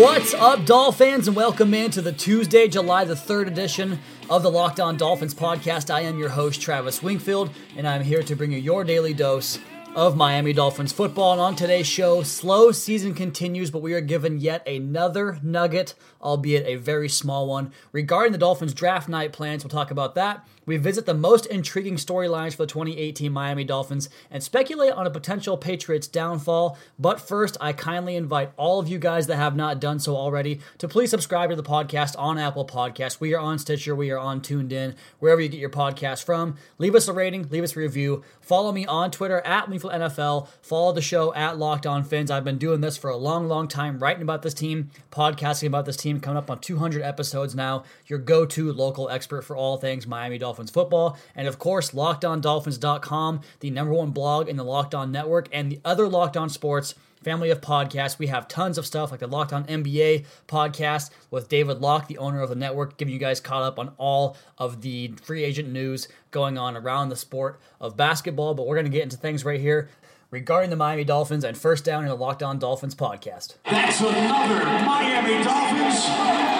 What's up, Dolphins, and welcome in to the Tuesday, July the 3rd edition of the Locked On Dolphins podcast. I am your host, Travis Wingfield, and I'm here to bring you your daily dose of Miami Dolphins football. And on today's show, slow season continues, but we are given yet another nugget, albeit a very small one, regarding the Dolphins draft night plans. We'll talk about that. We visit the most intriguing storylines for the 2018 Miami Dolphins and speculate on a potential Patriots downfall. But first, I kindly invite all of you guys that have not done so already to please subscribe to the podcast on Apple Podcasts. We are on Stitcher, we are on TuneIn, wherever you get your podcast from. Leave us a rating, leave us a review. Follow me on Twitter at NFL. Follow the show at Locked On Fins. I've been doing this for a long, long time, writing about this team, podcasting about this team, coming up on 200 episodes now. Your go-to local expert for all things Miami Dolphins football. And of course, LockedOnDolphins.com, the number one blog in the Locked On Network, and the other Locked On Sports family of podcasts. We have tons of stuff like the Locked On NBA podcast with David Locke, the owner of the network, giving you guys caught up on all of the free agent news going on around the sport of basketball. But we're going to get into things right here regarding the Miami Dolphins and first down in the Locked On Dolphins podcast. That's another Miami Dolphins.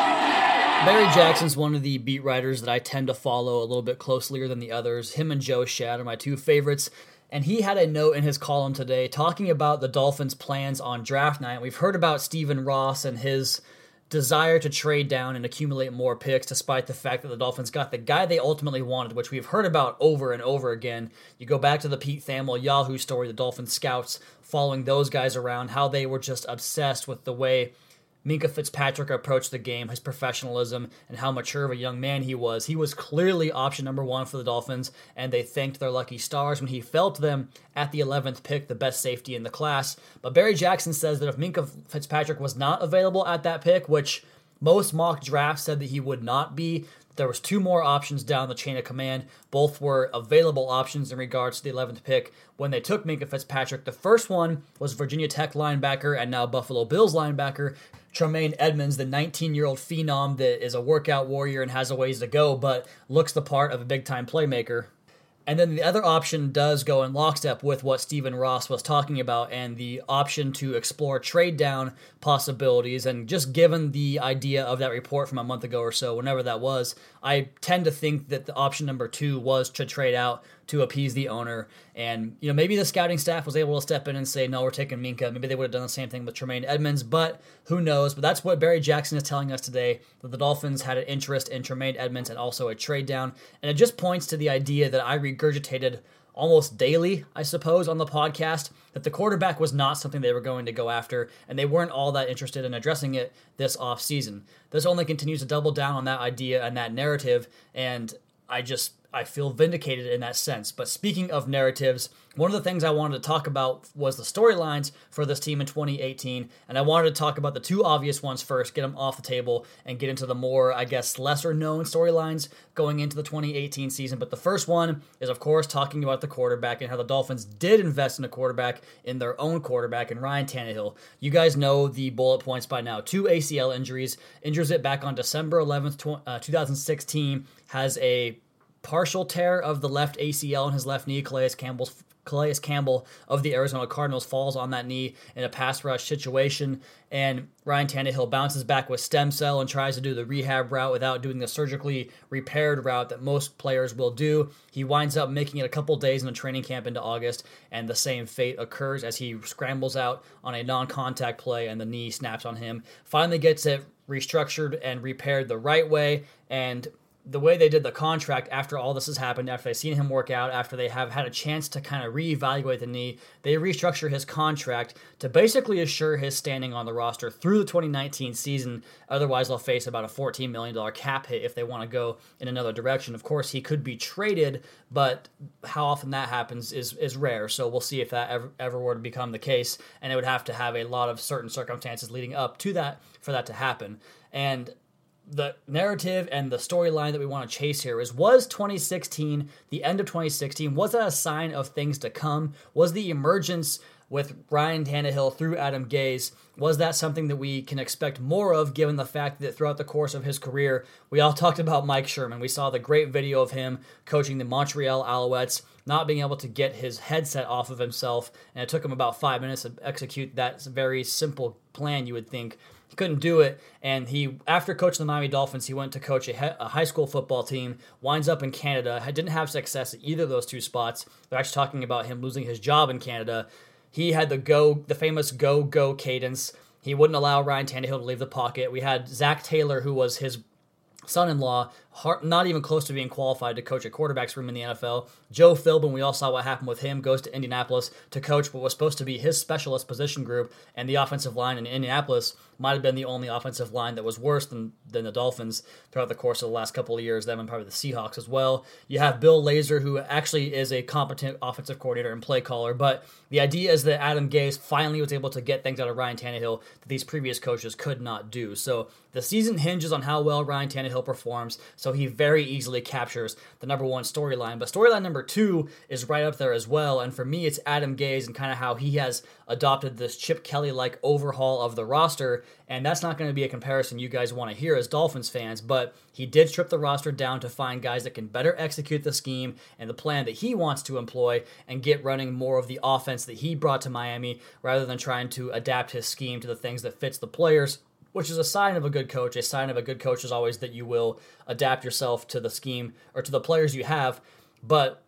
Barry Jackson's one of the beat writers that I tend to follow a little bit closelier than the others. Him and Joe Schad are my two favorites. And he had a note in his column today talking about the Dolphins' plans on draft night. We've heard about Stephen Ross and his desire to trade down and accumulate more picks, despite the fact that the Dolphins got the guy they ultimately wanted, which we've heard about over and over again. You go back to the Pete Thamel Yahoo story, the Dolphins scouts following those guys around, how they were just obsessed with the way Minkah Fitzpatrick approached the game, his professionalism, and how mature of a young man he was. He was clearly option number one for the Dolphins, and they thanked their lucky stars when he fell to them at the 11th pick, the best safety in the class. But Barry Jackson says that if Minkah Fitzpatrick was not available at that pick, which most mock drafts said that he would not be, there was two more options down the chain of command. Both were available options in regards to the 11th pick when they took Minkah Fitzpatrick. The first one was Virginia Tech linebacker and now Buffalo Bills linebacker Tremaine Edmunds, the 19 year old phenom that is a workout warrior and has a ways to go, but looks the part of a big time playmaker. And then the other option does go in lockstep with what Stephen Ross was talking about and the option to explore trade down possibilities. And just given the idea of that report from a month ago or so, whenever that was, I tend to think that the option number two was to trade out to appease the owner. And, you know, maybe the scouting staff was able to step in and say, no, we're taking Minkah. Maybe they would have done the same thing with Tremaine Edmunds, but who knows? But that's what Barry Jackson is telling us today that the Dolphins had an interest in Tremaine Edmunds and also a trade down. And it just points to the idea that I regurgitated almost daily, I suppose, on the podcast that the quarterback was not something they were going to go after, and they weren't all that interested in addressing it this offseason. This only continues to double down on that idea and that narrative, and I just I feel vindicated in that sense. But speaking of narratives, one of the things I wanted to talk about was the storylines for this team in 2018, and I wanted to talk about the two obvious ones first, get them off the table, and get into the more, I guess, lesser known storylines going into the 2018 season. But the first one is, of course, talking about the quarterback and how the Dolphins did invest in a quarterback in their own quarterback in Ryan Tannehill. You guys know the bullet points by now. Two ACL injuries, injures it back on December 11th, uh, 2016, has a partial tear of the left ACL in his left knee. Calais Campbell's Calais Campbell of the Arizona Cardinals falls on that knee in a pass rush situation, and Ryan Tannehill bounces back with stem cell and tries to do the rehab route without doing the surgically repaired route that most players will do. He winds up making it a couple days in the training camp into August, and the same fate occurs as he scrambles out on a non contact play and the knee snaps on him. Finally gets it restructured and repaired the right way, and the way they did the contract after all this has happened, after they've seen him work out, after they have had a chance to kind of reevaluate the knee, they restructure his contract to basically assure his standing on the roster through the 2019 season. Otherwise, they'll face about a $14 million cap hit if they want to go in another direction. Of course, he could be traded, but how often that happens is, is rare. So we'll see if that ever, ever were to become the case. And it would have to have a lot of certain circumstances leading up to that for that to happen. And the narrative and the storyline that we want to chase here is was 2016 the end of 2016 was that a sign of things to come? Was the emergence with Ryan Tannehill through Adam Gase was that something that we can expect more of given the fact that throughout the course of his career we all talked about Mike Sherman. We saw the great video of him coaching the Montreal Alouettes not being able to get his headset off of himself and it took him about 5 minutes to execute that very simple plan you would think he couldn't do it, and he after coaching the Miami Dolphins, he went to coach a, high school football team. Winds up in Canada. Didn't have success at either of those two spots. They're actually talking about him losing his job in Canada. He had the go, the famous go go cadence. He wouldn't allow Ryan Tannehill to leave the pocket. We had Zac Taylor, who was his son-in-law, not even close to being qualified to coach a quarterbacks room in the NFL. Joe Philbin, we all saw what happened with him, goes to Indianapolis to coach what was supposed to be his specialist position group, and the offensive line in Indianapolis might have been the only offensive line that was worse than, than the Dolphins throughout the course of the last couple of years, them and probably the Seahawks as well. You have Bill Lazor, who actually is a competent offensive coordinator and play caller, but the idea is that Adam Gase finally was able to get things out of Ryan Tannehill that these previous coaches could not do. So the season hinges on how well Ryan Tannehill performs, so he very easily captures the number one storyline. But storyline number two is right up there as well, and for me, it's Adam Gase and kind of how he has adopted this Chip Kelly like overhaul of the roster. And that's not going to be a comparison you guys want to hear as Dolphins fans, but he did strip the roster down to find guys that can better execute the scheme and the plan that he wants to employ and get running more of the offense that he brought to Miami rather than trying to adapt his scheme to the things that fits the players which is a sign of a good coach. A sign of a good coach is always that you will adapt yourself to the scheme or to the players you have. But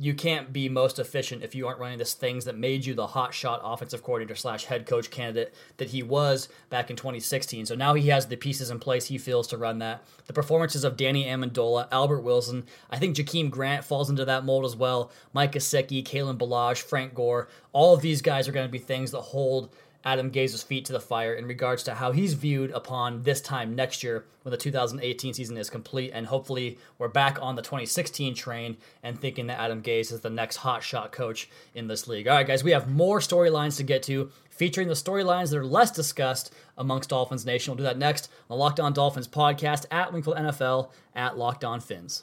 you can't be most efficient if you aren't running the things that made you the hot shot offensive coordinator slash head coach candidate that he was back in 2016. So now he has the pieces in place he feels to run that. The performances of Danny Amendola, Albert Wilson, I think Jakeem Grant falls into that mold as well. Mike Gesicki, Kalen Ballage, Frank Gore, all of these guys are going to be things that hold Adam Gase's feet to the fire in regards to how he's viewed upon this time next year when the 2018 season is complete. And hopefully, we're back on the 2016 train and thinking that Adam Gase is the next hot shot coach in this league. All right, guys, we have more storylines to get to featuring the storylines that are less discussed amongst Dolphins Nation. We'll do that next on the Locked On Dolphins podcast at Wingfield NFL at Locked On Fins.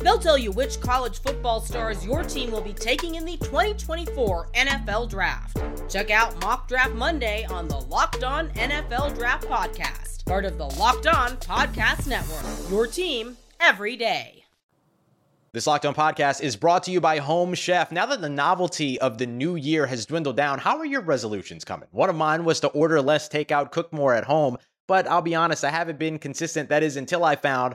They'll tell you which college football stars your team will be taking in the 2024 NFL Draft. Check out Mock Draft Monday on the Locked On NFL Draft Podcast, part of the Locked On Podcast Network. Your team every day. This Locked On podcast is brought to you by Home Chef. Now that the novelty of the new year has dwindled down, how are your resolutions coming? One of mine was to order less takeout, cook more at home, but I'll be honest, I haven't been consistent. That is until I found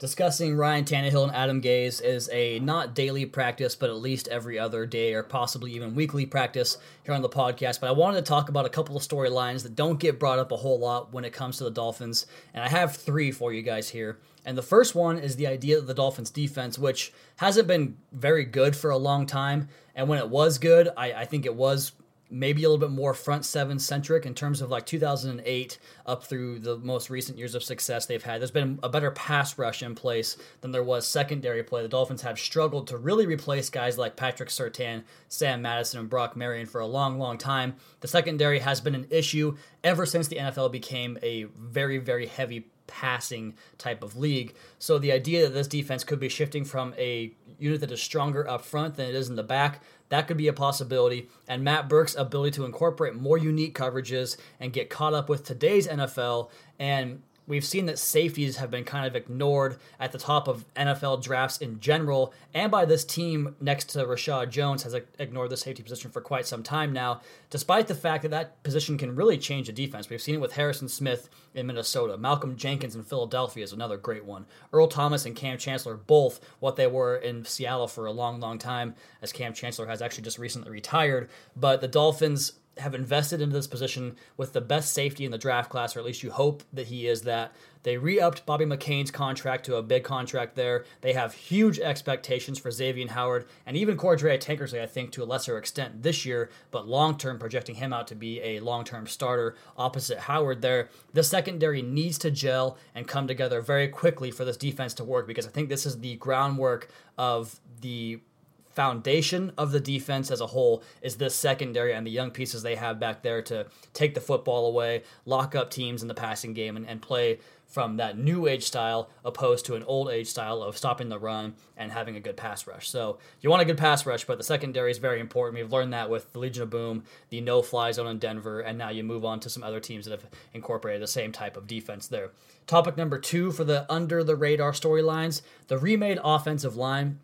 Discussing Ryan Tannehill and Adam Gase is a not daily practice, but at least every other day or possibly even weekly practice here on the podcast. But I wanted to talk about a couple of storylines that don't get brought up a whole lot when it comes to the Dolphins. And I have three for you guys here. And the first one is the idea of the Dolphins defense, which hasn't been very good for a long time. And when it was good, I, I think it was maybe a little bit more front seven centric in terms of like 2008 up through the most recent years of success they've had. There's been a better pass rush in place than there was secondary play. The Dolphins have struggled to really replace guys like Patrick Surtain, Sam Madison, and Brock Marion for a long, long time. The secondary has been an issue ever since the NFL became a very, very heavy passing type of league. So the idea that this defense could be shifting from a unit that is stronger up front than it is in the back, that could be a possibility. And Matt Burke's ability to incorporate more unique coverages and get caught up with today's NFL and we've seen that safeties have been kind of ignored at the top of NFL drafts in general, and by this team next to Reshad Jones has ignored the safety position for quite some time now, despite the fact that that position can really change a defense. We've seen it with Harrison Smith in Minnesota, Malcolm Jenkins in Philadelphia is another great one, Earl Thomas and Kam Chancellor both what they were in Seattle for a long, long time, as Kam Chancellor has actually just recently retired. But the Dolphins have invested into this position with the best safety in the draft class, or at least you hope that he is that. They re upped Bobby McCain's contract to a big contract there. They have huge expectations for Xavier Howard and even Cordrea Tankersley, I think, to a lesser extent this year, but long term, projecting him out to be a long term starter opposite Howard there. The secondary needs to gel and come together very quickly for this defense to work because I think this is the groundwork of the foundation of the defense as a whole is this secondary and the young pieces they have back there to take the football away, lock up teams in the passing game, and, and play from that new age style opposed to an old age style of stopping the run and having a good pass rush. So you want a good pass rush, but the secondary is very important. We've learned that with the Legion of Boom, the no fly zone in Denver, and now you move on to some other teams that have incorporated the same type of defense there. Topic number two for the under the radar storylines the remade offensive line.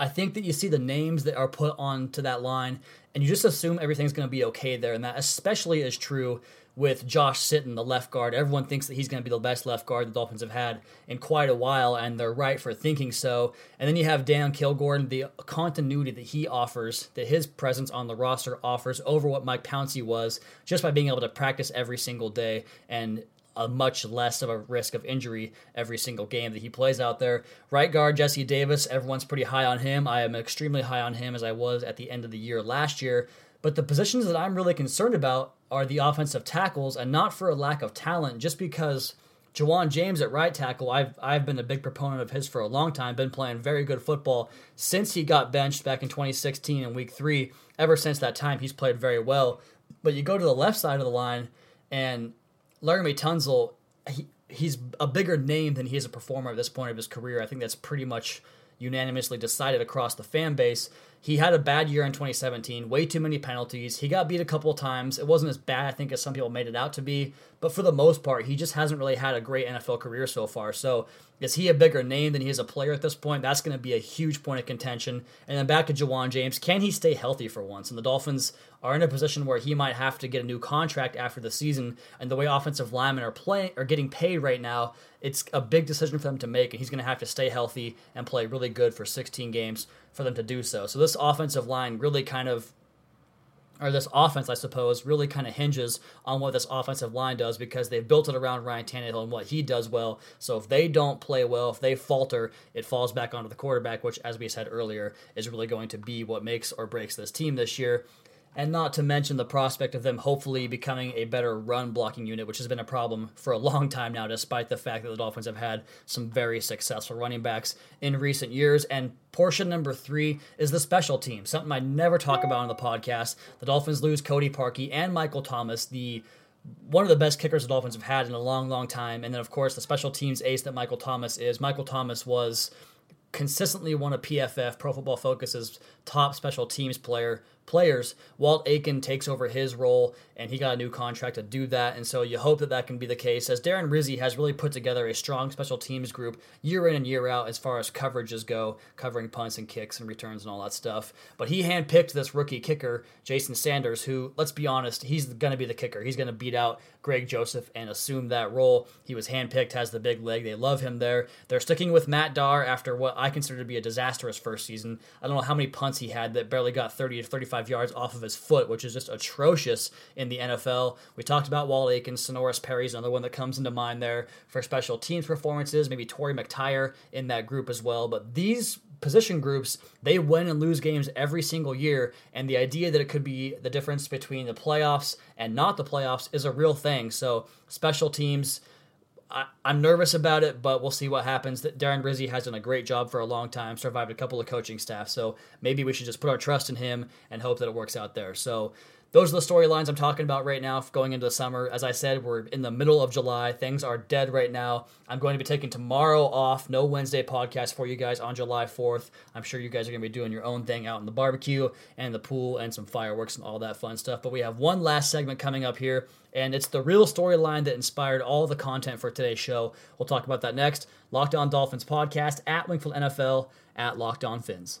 I think that you see the names that are put onto that line, and you just assume everything's going to be okay there. And that especially is true with Josh Sitton, the left guard. Everyone thinks that he's going to be the best left guard the Dolphins have had in quite a while, and they're right for thinking so. And then you have Dan Kilgore, the continuity that he offers, that his presence on the roster offers over what Mike Pouncey was, just by being able to practice every single day and a much less of a risk of injury every single game that he plays out there. Right guard Jesse Davis, everyone's pretty high on him. I am extremely high on him as I was at the end of the year last year. But the positions that I'm really concerned about are the offensive tackles, and not for a lack of talent, just because Ja'Wuan James at right tackle, I've I've been a big proponent of his for a long time. Been playing very good football since he got benched back in 2016 in Week Three. Ever since that time, he's played very well. But you go to the left side of the line, and Laremy Tunsil, he, he's a bigger name than he is a performer at this point of his career. I think that's pretty much unanimously decided across the fan base. He had a bad year in 2017, way too many penalties. He got beat a couple of times. It wasn't as bad, I think, as some people made it out to be. But for the most part, he just hasn't really had a great NFL career so far. So is he a bigger name than he is a player at this point? That's going to be a huge point of contention. And then back to Ja'Wuan James. Can he stay healthy for once? And the Dolphins are in a position where he might have to get a new contract after the season. And the way offensive linemen are playing are getting paid right now, it's a big decision for them to make. And he's going to have to stay healthy and play really good for 16 games for them to do so. So this offensive line really kind of or this offense, I suppose, really kind of hinges on what this offensive line does because they've built it around Ryan Tannehill and what he does well. So if they don't play well, if they falter, it falls back onto the quarterback, which, as we said earlier, is really going to be what makes or breaks this team this year and not to mention the prospect of them hopefully becoming a better run blocking unit, which has been a problem for a long time now, despite the fact that the Dolphins have had some very successful running backs in recent years. And portion number three is the special team, something I never talk about on the podcast. The Dolphins lose Cody Parkey and Michael Thomas, the one of the best kickers the Dolphins have had in a long, long time. And then, of course, the special teams ace that Michael Thomas is. Michael Thomas was consistently one of PFF Pro Football Focus's top special teams player players. Walt Aiken takes over his role, and he got a new contract to do that. And so you hope that that can be the case, as Darren Rizzi has really put together a strong special teams group year in and year out as far as coverages go, covering punts and kicks and returns and all that stuff. But he handpicked this rookie kicker, Jason Sanders, who, let's be honest, he's going to be the kicker. He's going to beat out Greg Joseph and assume that role. He was handpicked, has the big leg. They love him there. They're sticking with Matt Darr after what I consider to be a disastrous first season. I don't know how many punts he had that barely got 30 to 35 45 yards off of his foot, which is just atrocious in the NFL. We talked about Walt Aikens, Senorise Perry's another one that comes into mind there for special teams performances, maybe Torry McTyer in that group as well. But these position groups, they win and lose games every single year. And the idea that it could be the difference between the playoffs and not the playoffs is a real thing. So, special teams, I, am nervous about it, but we'll see what happens. That Darren Rizzi has done a great job for a long time, survived a couple of coaching staff. So, maybe we should just put our trust in him and hope that it works out there. So, those are the storylines I'm talking about right now going into the summer. As I said, we're in the middle of July. Things are dead right now. I'm going to be taking tomorrow off. No Wednesday podcast for you guys on July 4th. I'm sure you guys are going to be doing your own thing out in the barbecue and the pool and some fireworks and all that fun stuff. But we have one last segment coming up here, and it's the real storyline that inspired all the content for today's show. We'll talk about that next. Locked On Dolphins podcast at Wingfield NFL at Locked On Fins.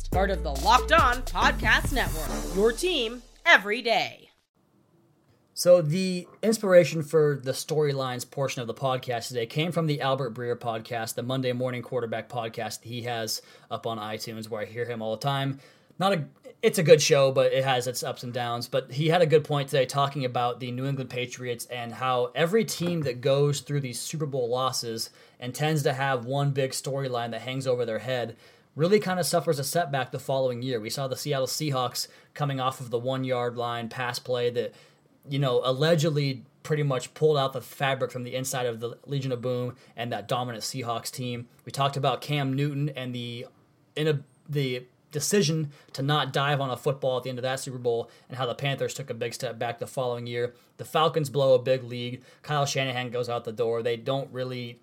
part of the Locked On Podcast Network. Your team every day. So the inspiration for the storylines portion of the podcast today came from the Albert Breer podcast, the Monday morning quarterback podcast he has up on iTunes, where I hear him all the time. Not a, it's a good show, but it has its ups and downs. But he had a good point today talking about the New England Patriots and how every team that goes through these Super Bowl losses and tends to have one big storyline that hangs over their head really kind of suffers a setback the following year. We saw the Seattle Seahawks coming off of the one yard line pass play that you know, allegedly pretty much pulled out the fabric from the inside of the Legion of Boom and that dominant Seahawks team. We talked about Cam Newton and the in a, the decision to not dive on a football at the end of that Super Bowl and how the Panthers took a big step back the following year. The Falcons blow a big lead. Kyle Shanahan goes out the door. They don't really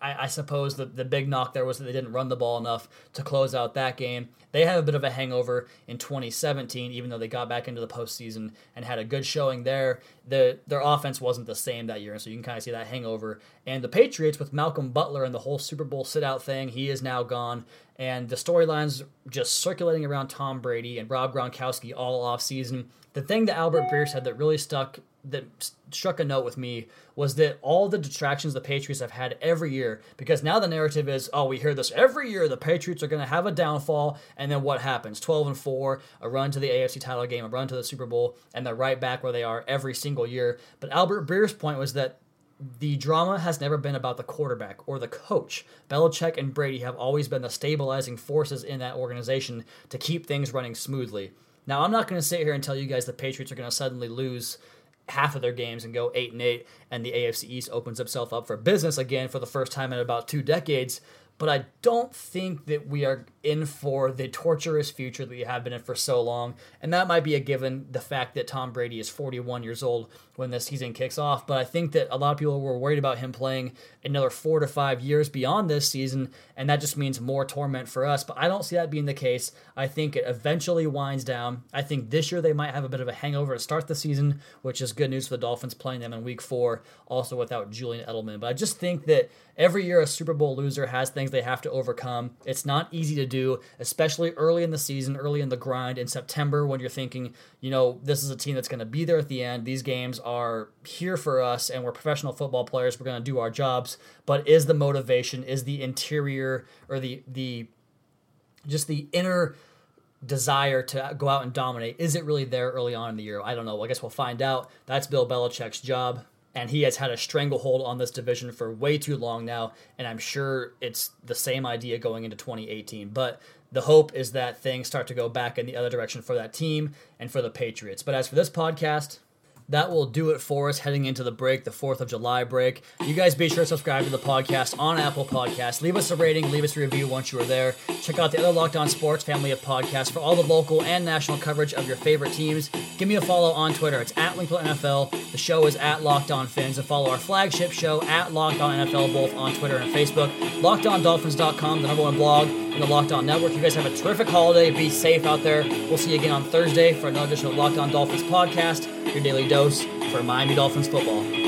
I, I, suppose the, the big knock there was that they didn't run the ball enough to close out that game. They have a bit of a hangover in 2017, even though they got back into the postseason and had a good showing there. The, their offense wasn't the same that year, and so you can kind of see that hangover. And the Patriots, with Malcolm Butler and the whole Super Bowl sit out thing, he is now gone. And the storylines just circulating around Tom Brady and Rob Gronkowski all off season. The thing that Albert Breer said that really stuck that struck a note with me was that all the distractions the Patriots have had every year, because now the narrative is, oh, we hear this every year, the Patriots are going to have a downfall, and then what happens? 12 and 4, a run to the AFC title game, a run to the Super Bowl, and they're right back where they are every single year. But Albert Breer's point was that the drama has never been about the quarterback or the coach. Belichick and Brady have always been the stabilizing forces in that organization to keep things running smoothly. Now, I'm not going to sit here and tell you guys the Patriots are going to suddenly lose half of their games and go eight and eight, and the AFC East opens itself up for business again for the first time in about two decades. But I don't think that we are in for the torturous future that we have been in for so long. And that might be a given the fact that Tom Brady is 41 years old when the season kicks off. But I think that a lot of people were worried about him playing another four to five years beyond this season. And that just means more torment for us. But I don't see that being the case. I think it eventually winds down. I think this year they might have a bit of a hangover to start the season, which is good news for the Dolphins playing them in week four, also without Julian Edelman. But I just think that every year a Super Bowl loser has things they have to overcome. It's not easy to do do, especially early in the season, early in the grind in September when you're thinking, you know, this is a team that's going to be there at the end. These games are here for us and we're professional football players. We're going to do our jobs. But is the motivation, is the interior or the the just the inner desire to go out and dominate is it really there early on in the year? I don't know. I guess we'll find out. That's Bill Belichick's job and he has had a stranglehold on this division for way too long now and i'm sure it's the same idea going into 2018 but the hope is that things start to go back in the other direction for that team and for the patriots. But as for this podcast that will do it for us heading into the break, the 4th of July break. You guys be sure to subscribe to the podcast on Apple Podcasts. Leave us a rating, leave us a review once you are there. Check out the other Locked On Sports family of podcasts for all the local and national coverage of your favorite teams. Give me a follow on Twitter. It's at Wingfield NFL. The show is at Locked On Fins. And follow our flagship show at Locked On NFL both on Twitter and Facebook. LockedOnDolphins.com, the number one blog in the Locked On Network. You guys have a terrific holiday. Be safe out there. We'll see you again on Thursday for another edition of Locked On Dolphins podcast your daily dose for Miami Dolphins football.